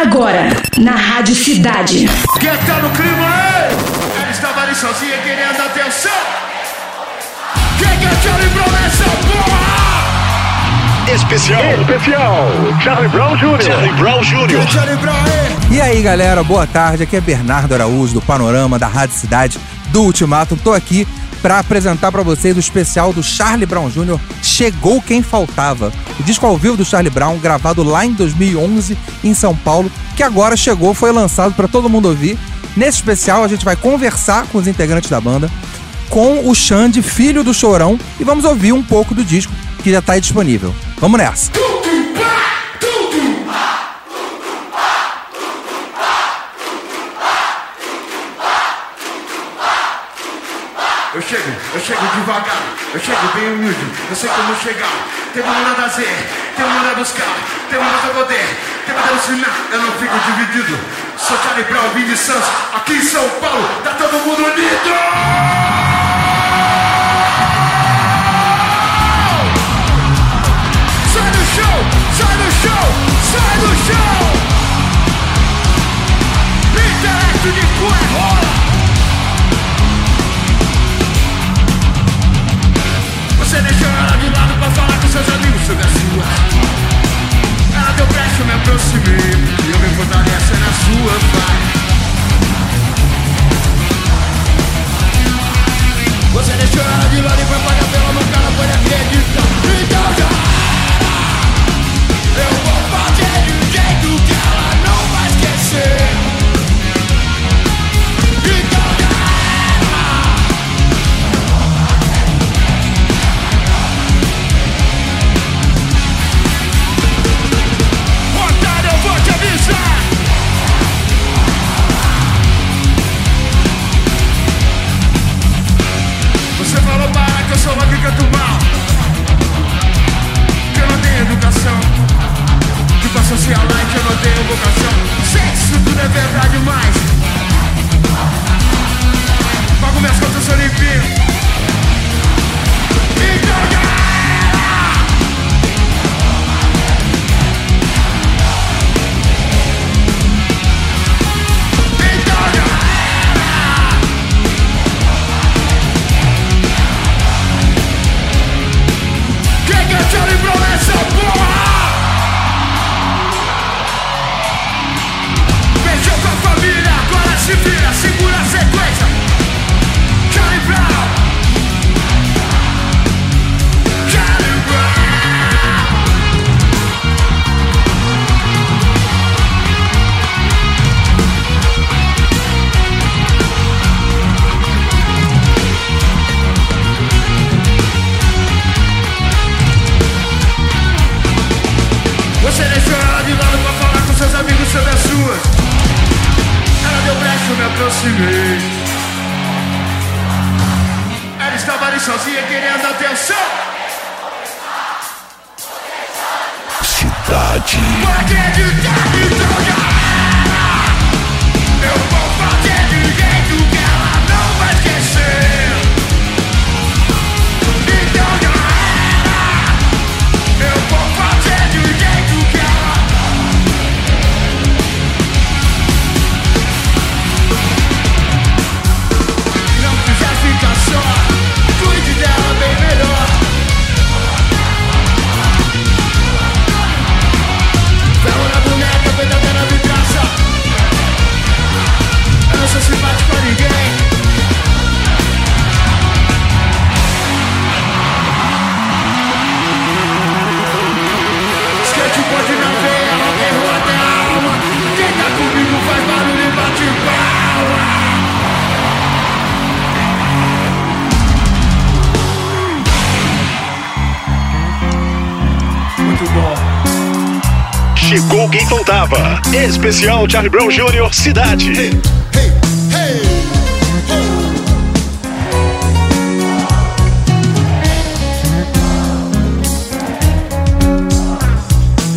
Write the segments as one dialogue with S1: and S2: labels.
S1: Agora, na Rádio Cidade.
S2: Quem tá no clima, ei? Ela estava ali sozinha querendo atenção. Quem quer Charlie Brown nessa porra?
S3: Especial. Especial. Charlie Brown Jr. Charlie Brown Jr.
S2: Charlie Brown, ei?
S4: E aí, galera, boa tarde. Aqui é Bernardo Araújo do Panorama da Rádio Cidade do Ultimato. Tô aqui para apresentar para vocês o especial do Charlie Brown Jr. Chegou Quem Faltava. O disco ao vivo do Charlie Brown, gravado lá em 2011 em São Paulo, que agora chegou, foi lançado para todo mundo ouvir. Nesse especial a gente vai conversar com os integrantes da banda, com o Xande, filho do Chorão, e vamos ouvir um pouco do disco que já está disponível. Vamos nessa.
S2: Chego, eu chego devagar, eu chego bem humilde, eu sei como chegar. Tem fazer, tem uma hora a buscar, tem hora a poder, tem hora a ensinar, eu não fico dividido. Sou Charlie Brown, de Santos, aqui em São Paulo, tá todo mundo unido! Sai do chão, sai do chão! Intelecto de cu é rola! Seus amigos sobre a sua. Ela deu brecha, eu me aproximei E eu me fortaleço na sua vai. Você deixou ela de lado e foi pagar
S3: faltava. Especial Charlie Brown Jr. Cidade.
S2: Hey, hey,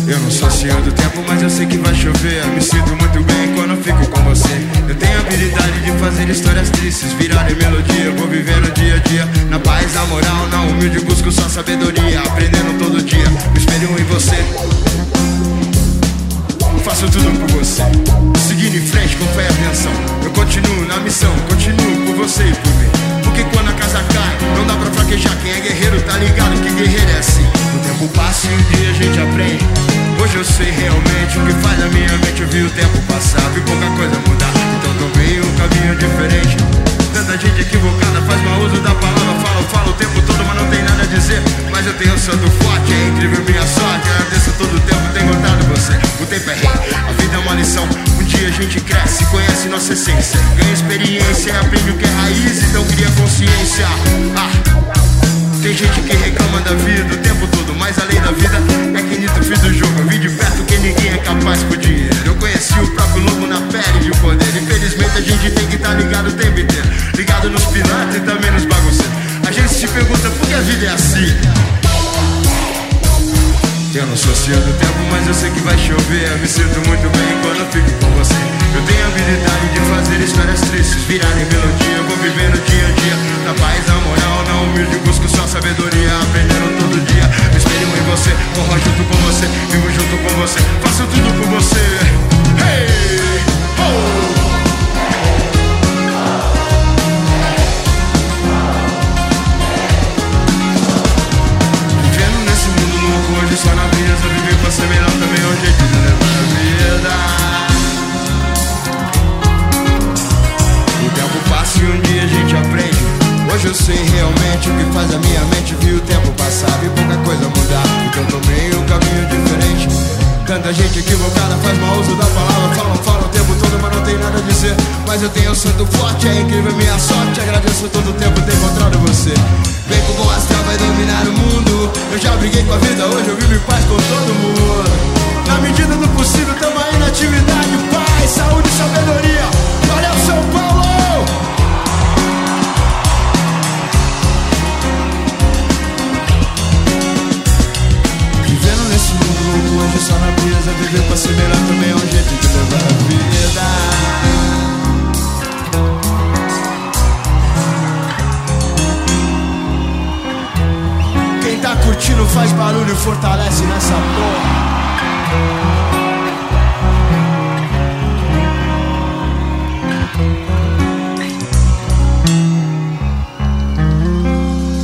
S2: Eu não sou senhor do tempo, mas eu sei que vai chover. Me sinto muito bem quando fico com você. Eu tenho habilidade de fazer histórias tristes virarem melodia. Eu vou vivendo dia a dia, na paz, na moral, na humilde busco só sabedoria. Aprendendo todo dia, me espelho em você. Faço tudo por você. Seguindo em frente com fé e atenção. Eu continuo na missão, continuo por você e por mim. Porque quando a casa cai, não dá pra fraquejar. Quem é guerreiro tá ligado que guerreiro é assim. O tempo passa e um dia a gente aprende. Hoje eu sei realmente o que faz a minha mente. Eu vi o tempo passar, vi pouca coisa mudar. Então tomei um caminho diferente. Tanta gente equivocada faz mau uso da palavra. Fala, fala o tempo todo, mas não tem nada a dizer. Mas eu tenho santo forte, é incrível minha sorte. Agradeço todo o tempo, tenho encontrado você. O tempo é rei, a vida é uma lição. Um dia a gente cresce, conhece nossa essência. Ganha experiência, aprende o que é raiz, então cria consciência. Ah. Tem gente que reclama da vida o tempo todo, mas a lei da vida é que Nito fiz do jogo. Eu vi de perto que ninguém é capaz por dinheiro. Eu conheci o próprio lobo na pele de poder. Infelizmente a gente tem que estar tá ligado o tempo inteiro. Ligado nos pilates e também nos vida é assim. Eu não sou senhor do tempo, mas eu sei que vai chover. Eu me sinto muito bem quando fico com você. Eu tenho habilidade de fazer histórias tristes virarem melodia. Eu vou vivendo dia a dia, na paz, na moral, na humilde. Busco só sabedoria, aprendendo todo dia. Me espelho em você, corro junto com você, vivo junto com você, faço tudo por você. Hey! Oh! Ser melhor também é um jeito de levar a vida. O tempo passa e um dia a gente aprende. Hoje eu sei realmente o que faz a minha mente Vi o tempo passar e pouca coisa mudar eu tomei um caminho diferente. Tanta gente equivocada faz mau uso da palavra tem nada a dizer Mas eu tenho santo forte, é incrível minha sorte. Agradeço todo o tempo ter encontrado você. Vem com o astral, vai dominar o mundo. Eu já briguei com a vida, hoje eu vivo em paz com todo mundo. Na medida do possível, tamo aí na atividade Paz, saúde e sabedoria. Valeu, São Paulo! Só na brisa Viver pra ser melhor também é um jeito de levar a vida Quem tá curtindo faz barulho, fortalece nessa porra.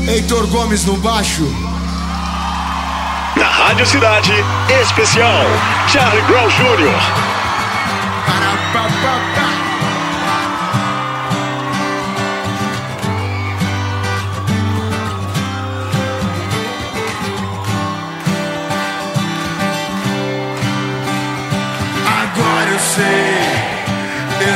S2: Heitor Gomes no baixo.
S3: Rádio Cidade, especial Charlie Brown Jr.
S2: Agora eu sei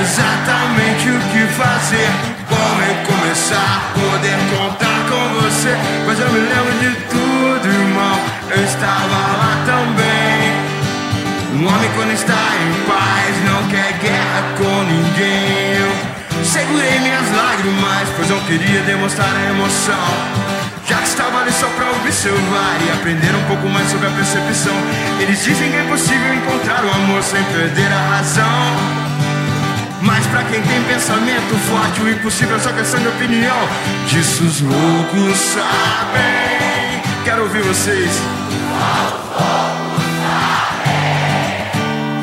S2: exatamente o que fazer. Como recomeçar, poder contar com você. Mas eu me lembro de tudo, irmão. Eu estava lá também. Um homem quando está em paz não quer guerra com ninguém. Eu segurei minhas lágrimas, pois não queria demonstrar a emoção. Já que estava ali só pra observar e aprender um pouco mais sobre a percepção. Eles dizem que é possível encontrar o amor sem perder a razão. Mas pra quem tem pensamento forte, o impossível é só questão de opinião. Disso os loucos sabem. Quero ouvir vocês.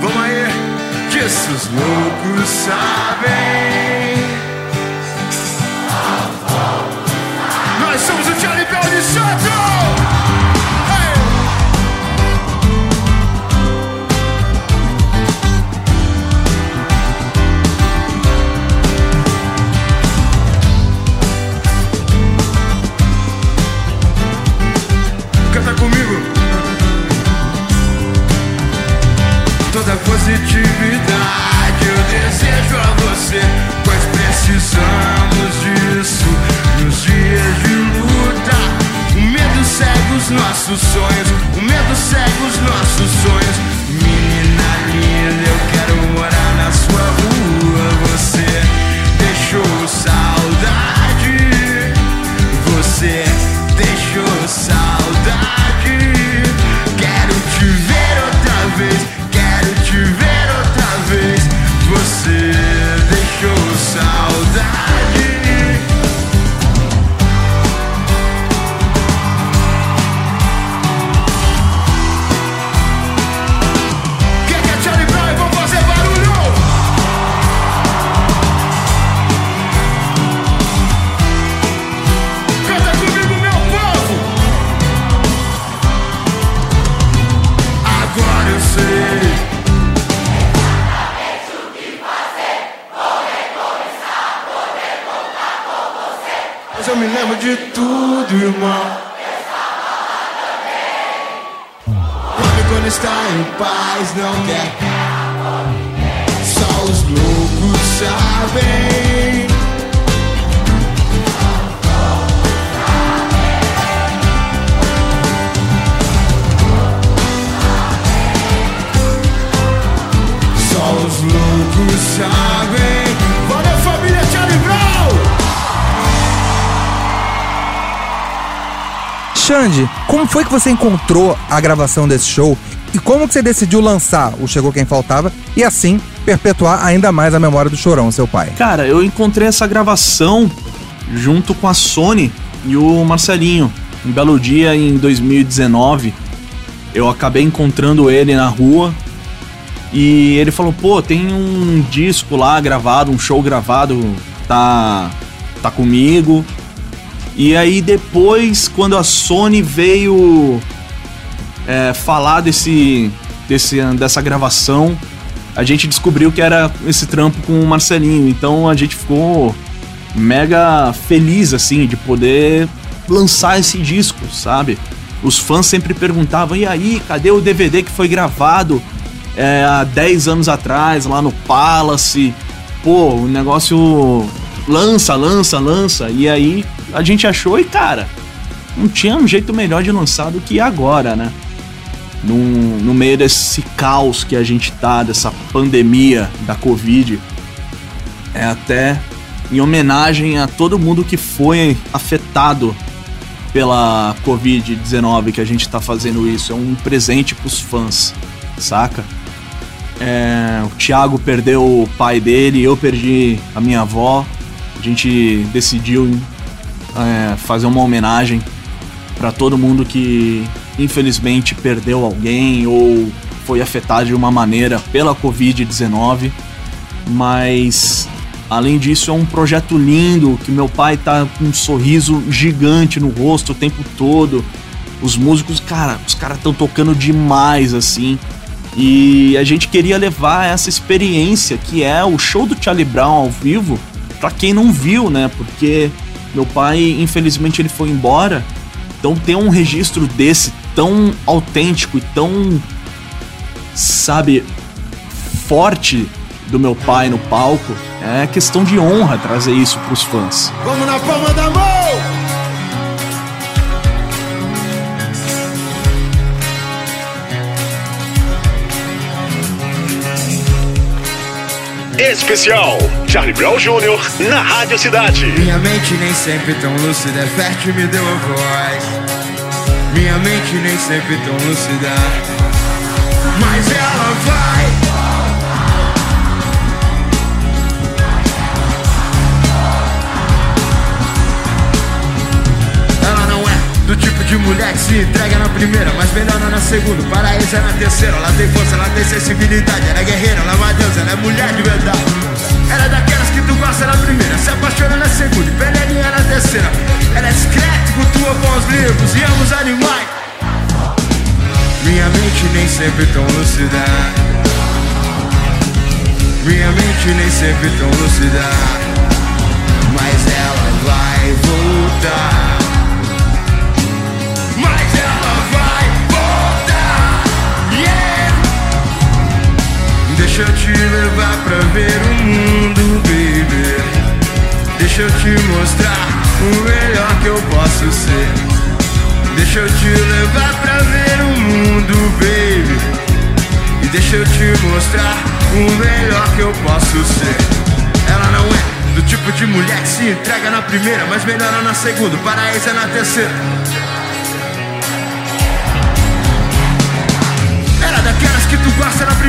S2: Vamos aí. Disso os loucos sabem. Nós somos o Charlie Bell de Santo! De tudo, irmão. Come quando está em paz, não quer. Só os loucos sabem. Só os loucos sabem.
S4: Xande, como foi que você encontrou a gravação desse show e como que você decidiu lançar o Chegou Quem Faltava e assim perpetuar ainda mais a memória do Chorão, seu pai?
S5: Cara, eu encontrei essa gravação junto com a Sony e o Marcelinho. Um belo dia em 2019, eu acabei encontrando ele na rua e ele falou: "Pô, tem um disco lá gravado, um show gravado, tá tá comigo". E aí depois, quando a Sony veio é, falar desse, desse dessa gravação, a gente descobriu que era esse trampo com o Marcelinho. Então a gente ficou mega feliz assim de poder lançar esse disco, sabe? Os fãs sempre perguntavam: "E aí, cadê o DVD que foi gravado é, há 10 anos atrás lá no Palace?" Pô, o negócio lança, lança, lança. E aí a gente achou e cara, não tinha um jeito melhor de lançar do que agora, né? Num, no meio desse caos que a gente tá, dessa pandemia da Covid, é até em homenagem a todo mundo que foi afetado pela Covid-19 que a gente tá fazendo isso. É um presente pros fãs, saca? É, o Thiago perdeu o pai dele, eu perdi a minha avó. A gente decidiu é, fazer uma homenagem para todo mundo que infelizmente perdeu alguém ou foi afetado de uma maneira pela Covid-19. Mas além disso, é um projeto lindo que meu pai tá com um sorriso gigante no rosto o tempo todo. Os músicos, cara, os caras estão tocando demais assim. E a gente queria levar essa experiência que é o show do Charlie Brown ao vivo para quem não viu, né? Porque meu pai, infelizmente, ele foi embora. Então ter um registro desse tão autêntico e tão sabe forte do meu pai no palco, é questão de honra trazer isso pros fãs.
S2: Vamos na palma da mão!
S3: Especial Charlie Brown Jr. na Rádio Cidade.
S2: Minha mente nem sempre tão lúcida, é fértil me deu a voz. Minha mente nem sempre tão lúcida, mas ela vai. É do tipo de mulher que se entrega na primeira, mas melhora na segunda. Paraíso é na terceira. Ela tem força, ela tem sensibilidade. Ela é guerreira, ela é uma deusa, ela é mulher de verdade. Ela é daquelas que tu gosta na primeira, se apaixona na segunda, e penelinha na terceira. Ela é discreta, cultua bons livros e ama os animais. Minha mente nem sempre tão lúcida. Minha mente nem sempre tão lúcida. Mas ela vai voltar. Deixa eu te levar pra ver o mundo, baby. Deixa eu te mostrar o melhor que eu posso ser. Deixa eu te levar pra ver o mundo, baby. E deixa eu te mostrar o melhor que eu posso ser. Ela não é do tipo de mulher que se entrega na primeira, mas melhora na segunda, paraíso é na terceira.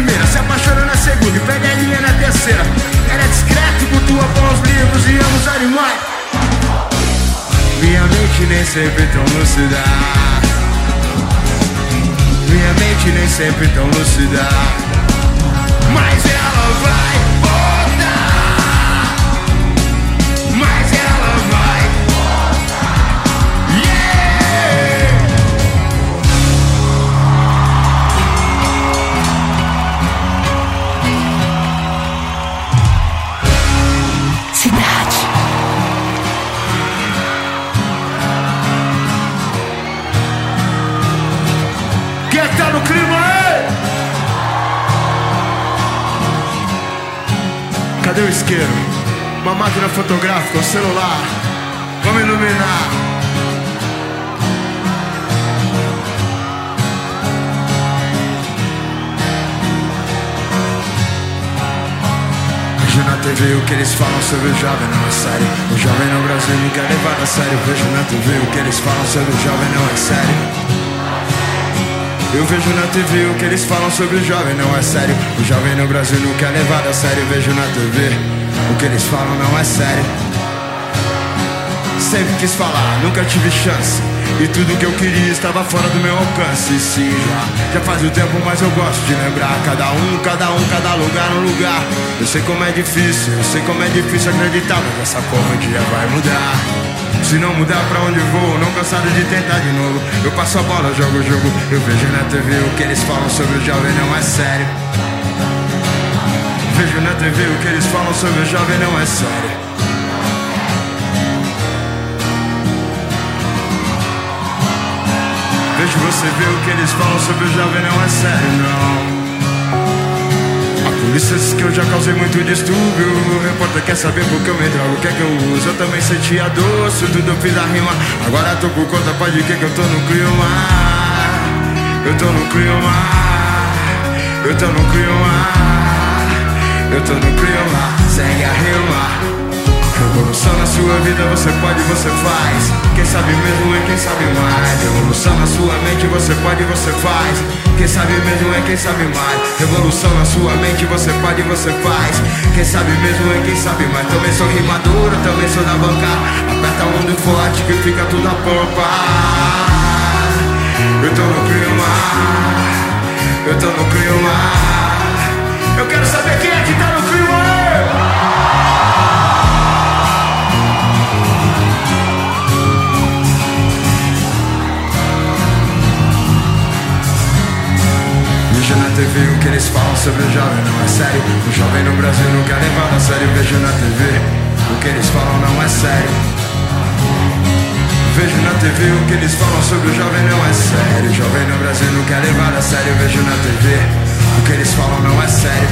S2: Primeira, se apaixona na segunda e pega a linha na terceira. Ela é discreta, cultua bons livros e ama os animais. Minha mente nem sempre tão lúcida. Minha mente nem sempre tão lúcida. Mas ela vai cadê o isqueiro? Uma máquina fotográfica, um celular. Vamos iluminar. Vejo na TV o que eles falam sobre o jovem, não é sério. O jovem no Brasil nunca é levado a sério. Vejo na TV o que eles falam sobre o jovem, não é sério. Eu vejo na TV o que eles falam sobre o jovem, não é sério. O jovem no Brasil nunca é levado a sério. Vejo na TV o que eles falam, não é sério. Sempre quis falar, nunca tive chance. E tudo que eu queria estava fora do meu alcance. Sim, já, já faz o tempo, mas eu gosto de lembrar. Cada um, cada um, cada lugar, um lugar. Eu sei como é difícil, eu sei como é difícil acreditar, mas essa porra um dia vai mudar. Se não mudar pra onde vou, não cansado de tentar de novo. Eu passo a bola, jogo o jogo. Eu vejo na TV o que eles falam sobre o jovem, não é sério. Vejo na TV o que eles falam sobre o jovem, não é sério. Vejo você ver o que eles falam sobre o jovem, não é sério, não. A diz que eu já causei muito distúrbio. O repórter quer saber por que eu me drogo, o que é que eu uso. Eu também sentia doce, tudo fiz a rima. Agora tô por conta, pode que que eu tô no clima. Eu tô no clima. Eu tô no clima. Eu tô no clima. Segue a rima. Revolução na sua vida você pode, você faz. Quem sabe mesmo é quem sabe mais. Revolução na sua mente você pode, você faz. Quem sabe mesmo é quem sabe mais. Revolução na sua mente você pode, você faz. Quem sabe mesmo é quem sabe mais. Também sou rimadora, também sou da banca. Aperta um mundo forte que fica tudo a pompa. Eu tô no clima. Eu tô no clima. Eu quero saber quem é que tá no clima. Vejo na TV o que eles falam sobre o jovem, não é sério. O jovem no Brasil não quer levar a sério. Vejo na TV o que eles falam, não é sério. Vejo na TV o que eles falam sobre o jovem, não é sério. O jovem no Brasil não quer levar a sério. Vejo na TV o que eles falam, não é sério.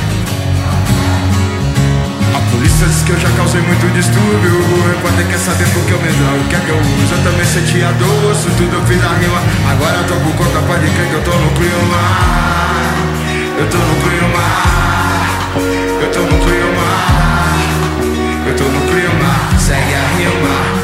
S2: A polícia diz que eu já causei muito distúrbio. O repórter quer saber por que eu me drogo, o que é que eu uso. Eu também sentia doce, tudo eu fiz a rima. Agora eu tô por conta, pode crer que eu tô no clima. Eu tô no clima. Eu tô no clima. Eu tô no clima. Segue a rima.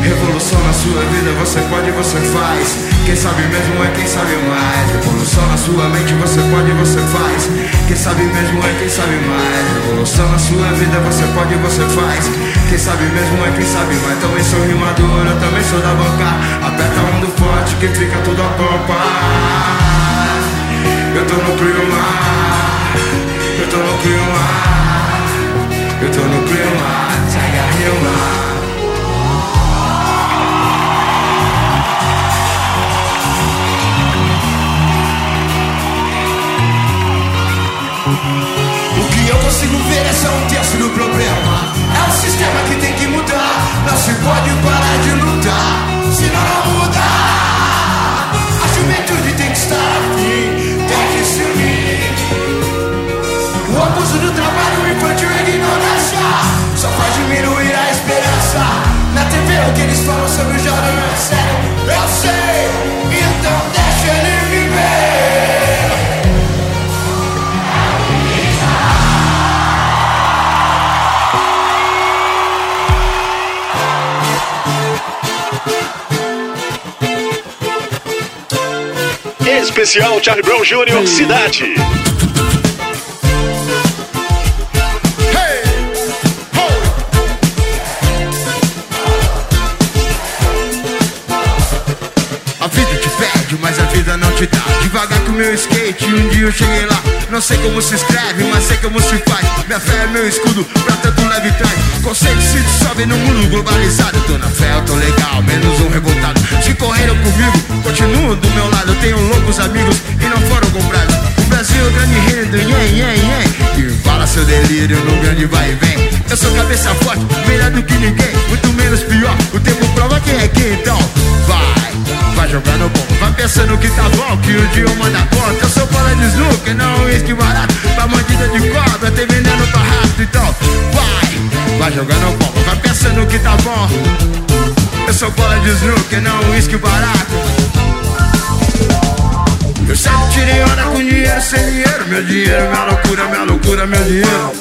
S2: Revolução na sua vida, você pode, você faz. Quem sabe mesmo é quem sabe mais. Revolução na sua mente, você pode, você faz. Quem sabe mesmo é quem sabe mais. Revolução na sua vida, você pode, você faz. Quem sabe mesmo é quem sabe mais. Também sou rimadora, também sou da banca. Aperta um do forte que fica tudo a pompa. Eu tô no clima. Eu tô no clima. Eu tô no clima. O que eu consigo ver é só um terço do problema. É o sistema que tem que mudar. Não se pode parar de lutar. Senão não e a ignorância só faz diminuir a esperança. Na TV o que eles falam sobre o jovem não é sério. Eu sei. Então deixa ele viver.
S3: Especial Charlie Brown Jr. Cidade.
S2: Te dá. Devagar com meu skate, um dia eu cheguei lá. Não sei como se escreve, mas sei como se faz. Minha fé é meu escudo, pra tanto leve trás. Conceito se dissolve no mundo globalizado. Tô na fé, eu tô legal, menos um revoltado. Se correram comigo, continuo do meu lado. Tenho loucos amigos e não foram comprados. O Brasil, grande reino do yen, yen, yen. E fala seu delírio no grande vai e vem. Eu sou cabeça forte, melhor do que ninguém. Muito menos pior, o tempo prova quem é quem, então vai. Vai jogando bom, vai pensando que tá bom, que o dia dá conta. Eu sou bola de snooker, não uísque barato. Pra bandida de cobra, tem veneno pra rato, então vai jogando bomba, vai pensando que tá bom. Eu sou bola de snooker, não uísque barato. Eu sempre tirei onda com dinheiro, sem dinheiro. Meu dinheiro, minha loucura, minha loucura, meu dinheiro.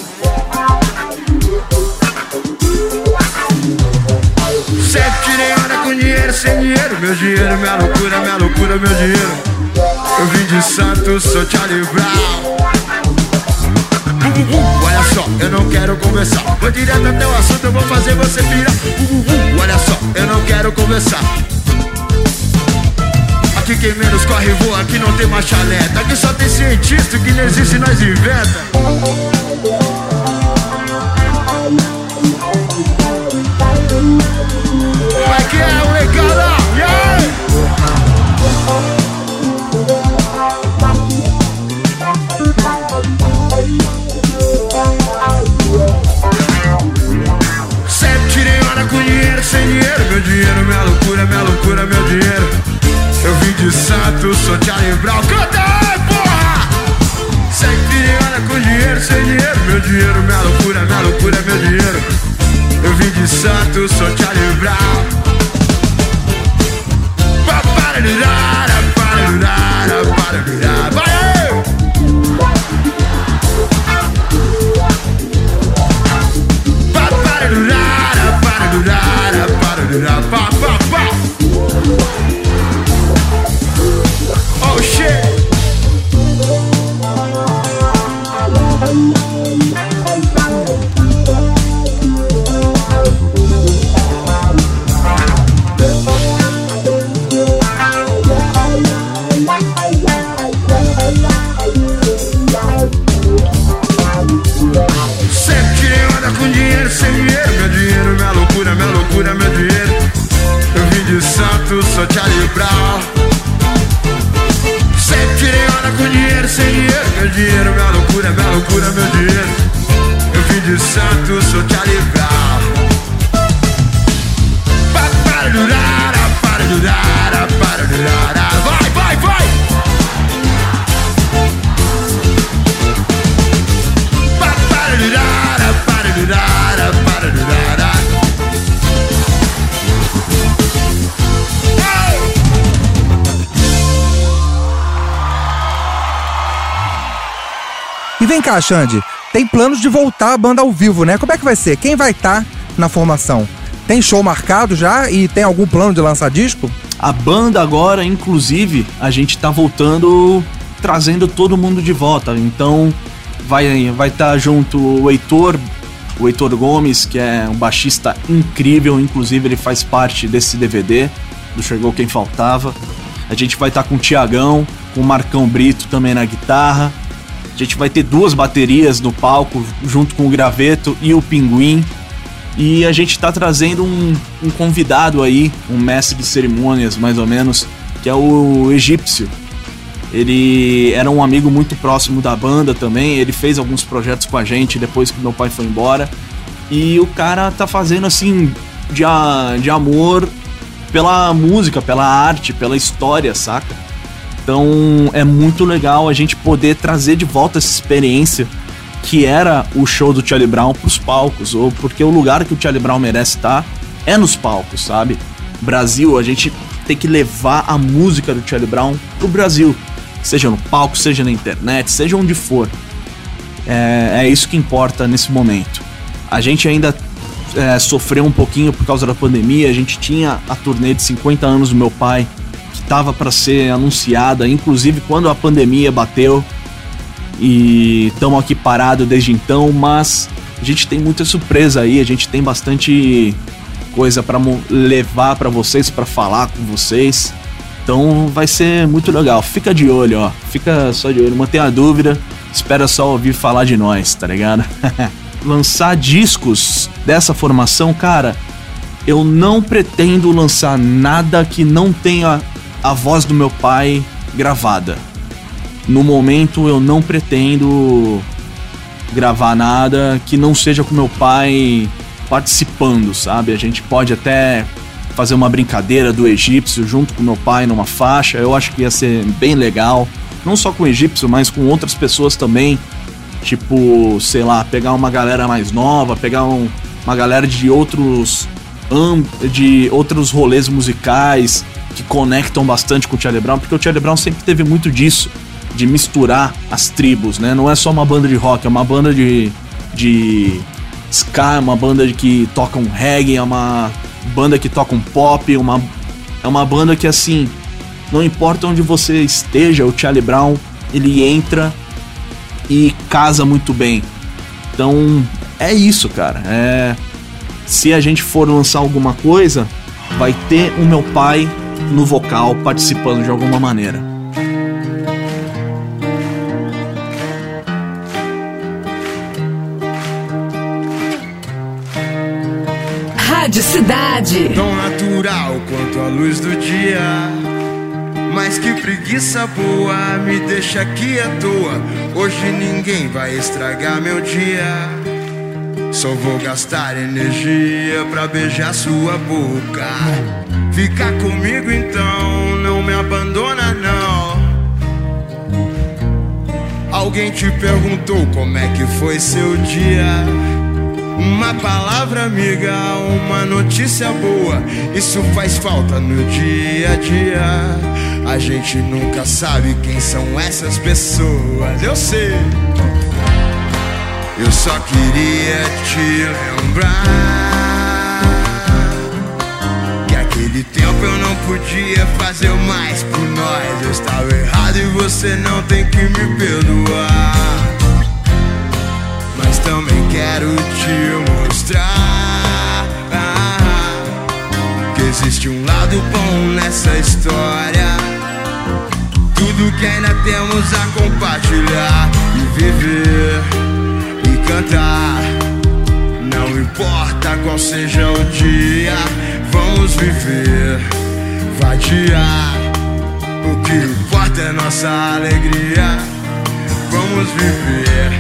S2: Sempre tirei onda com dinheiro, sem dinheiro. Meu dinheiro, minha loucura, minha loucura, meu dinheiro. Eu vim de Santos, sou Charlie Brown. Bu, bu, bu, Olha só, eu não quero conversar. Vou direto até o assunto, eu vou fazer você pirar. Olha só, eu não quero conversar. Aqui quem menos corre voa, aqui não tem machaleta. Aqui só tem cientista, que não existe nós inventa. Como
S4: cá, Xande, tem planos de voltar a banda ao vivo, né? Como é que vai ser? Quem vai estar na formação? Tem show marcado já e tem algum plano de lançar disco?
S5: A banda agora, inclusive, a gente tá voltando, trazendo todo mundo de volta. Então vai vai estar junto o Heitor, o Heitor Gomes, que é um baixista incrível, inclusive ele faz parte desse DVD do Chegou Quem Faltava. A gente vai estar com o Tiagão, com o Marcão Brito também na guitarra. A gente vai ter duas baterias no palco, junto com o Graveto e o Pinguim. E a gente tá trazendo um, um convidado aí, um mestre de cerimônias, mais ou menos, que é o Egípcio. Ele era um amigo muito próximo da banda também, ele fez alguns projetos com a gente depois que meu pai foi embora. E o cara tá fazendo assim, de, de amor pela música, pela arte, pela história, saca? Então é muito legal a gente poder trazer de volta essa experiência que era o show do Charlie Brown pros palcos, ou porque o lugar que o Charlie Brown merece estar é nos palcos, sabe? Brasil, a gente tem que levar a música do Charlie Brown pro Brasil, seja no palco, seja na internet, seja onde for. É, é isso que importa nesse momento. A gente ainda é, sofreu um pouquinho por causa da pandemia, a gente tinha a turnê de 50 anos do meu pai, estava para ser anunciada, inclusive quando a pandemia bateu, e estamos aqui parados desde então, mas a gente tem muita surpresa aí, a gente tem bastante coisa para levar para vocês, para falar com vocês. Então vai ser muito legal. Fica de olho, ó. Fica só de olho, mantenha a dúvida. Espera só ouvir falar de nós, tá ligado? Lançar discos dessa formação, cara, eu não pretendo lançar nada que não tenha a voz do meu pai gravada. No momento eu não pretendo gravar nada que não seja com meu pai participando, sabe? A gente pode até fazer uma brincadeira do egípcio junto com meu pai numa faixa. Eu acho que ia ser bem legal. Não só com o egípcio, mas com outras pessoas também. Tipo, sei lá, pegar uma galera mais nova, pegar um, uma galera de outros de outros rolês musicais que conectam bastante com o Charlie Brown, porque o Charlie Brown sempre teve muito disso, de misturar as tribos, né? Não é só uma banda de rock, é uma banda de, de ska, é uma banda que toca um reggae, é uma banda que toca um pop, uma, é uma banda que assim, não importa onde você esteja, o Charlie Brown, ele entra e casa muito bem. Então, é isso, cara. É se a gente for lançar alguma coisa, vai ter o meu pai no vocal participando de alguma maneira.
S1: Rádio Cidade.
S2: Tão natural quanto a luz do dia. Mas que preguiça boa me deixa aqui à toa. Hoje ninguém vai estragar meu dia. Só vou gastar energia pra beijar sua boca. Fica comigo então, não me abandona não. Alguém te perguntou como é que foi seu dia? Uma palavra amiga, uma notícia boa, isso faz falta no dia a dia. A gente nunca sabe quem são essas pessoas, eu sei. Eu só queria te lembrar aquele tempo eu não podia fazer mais por nós. Eu estava errado e você não tem que me perdoar. Mas também quero te mostrar que existe um lado bom nessa história. Tudo que ainda temos a compartilhar e viver cantar. Não importa qual seja o dia, vamos viver, vadiar. O que importa é nossa alegria. Vamos viver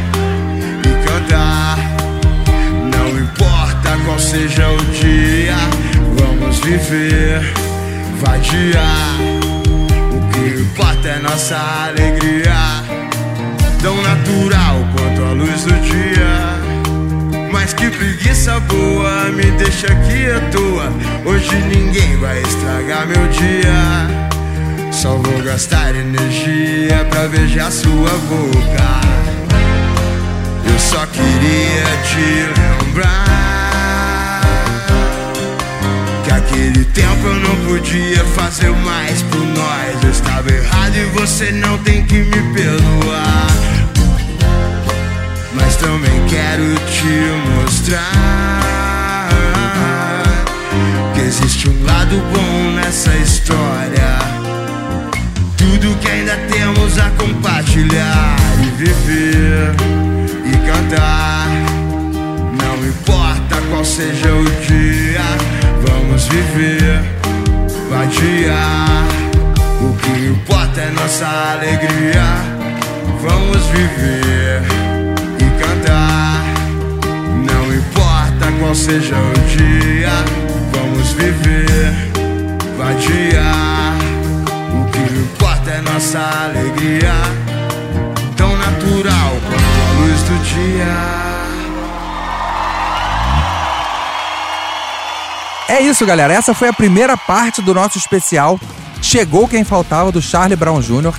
S2: e cantar. Não importa qual seja o dia, vamos viver, vadiar. O que importa é nossa alegria tão natural quanto a luz do dia. Mas que preguiça boa me deixa aqui à toa. Hoje ninguém vai estragar meu dia. Só vou gastar energia pra beijar sua boca. Eu só queria te lembrar que aquele tempo eu não podia fazer mais por nós. Eu estava errado e você não tem que me perdoar. Mas também quero te mostrar que existe um lado bom nessa história. Tudo que ainda temos a compartilhar e viver e cantar. Não importa qual seja o dia, vamos viver, vadiar. O que importa é nossa alegria, vamos viver não importa qual seja o dia, vamos viver, vadiar. O que importa é nossa alegria, tão natural quanto a luz do dia.
S4: É isso, galera. Essa foi a primeira parte do nosso especial. Chegou quem faltava do Charlie Brown Jr.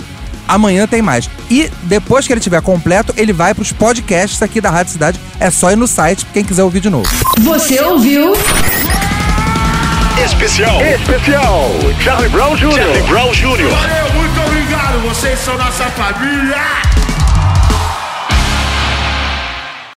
S4: Amanhã tem mais. E depois que ele tiver completo, ele vai pros podcasts aqui da Rádio Cidade. É só ir no site quem quiser ouvir de novo.
S1: Você ouviu?
S3: Especial. Especial. Charlie Brown Jr. Charlie Brown Jr.
S2: Valeu, muito obrigado. Vocês são nossa família.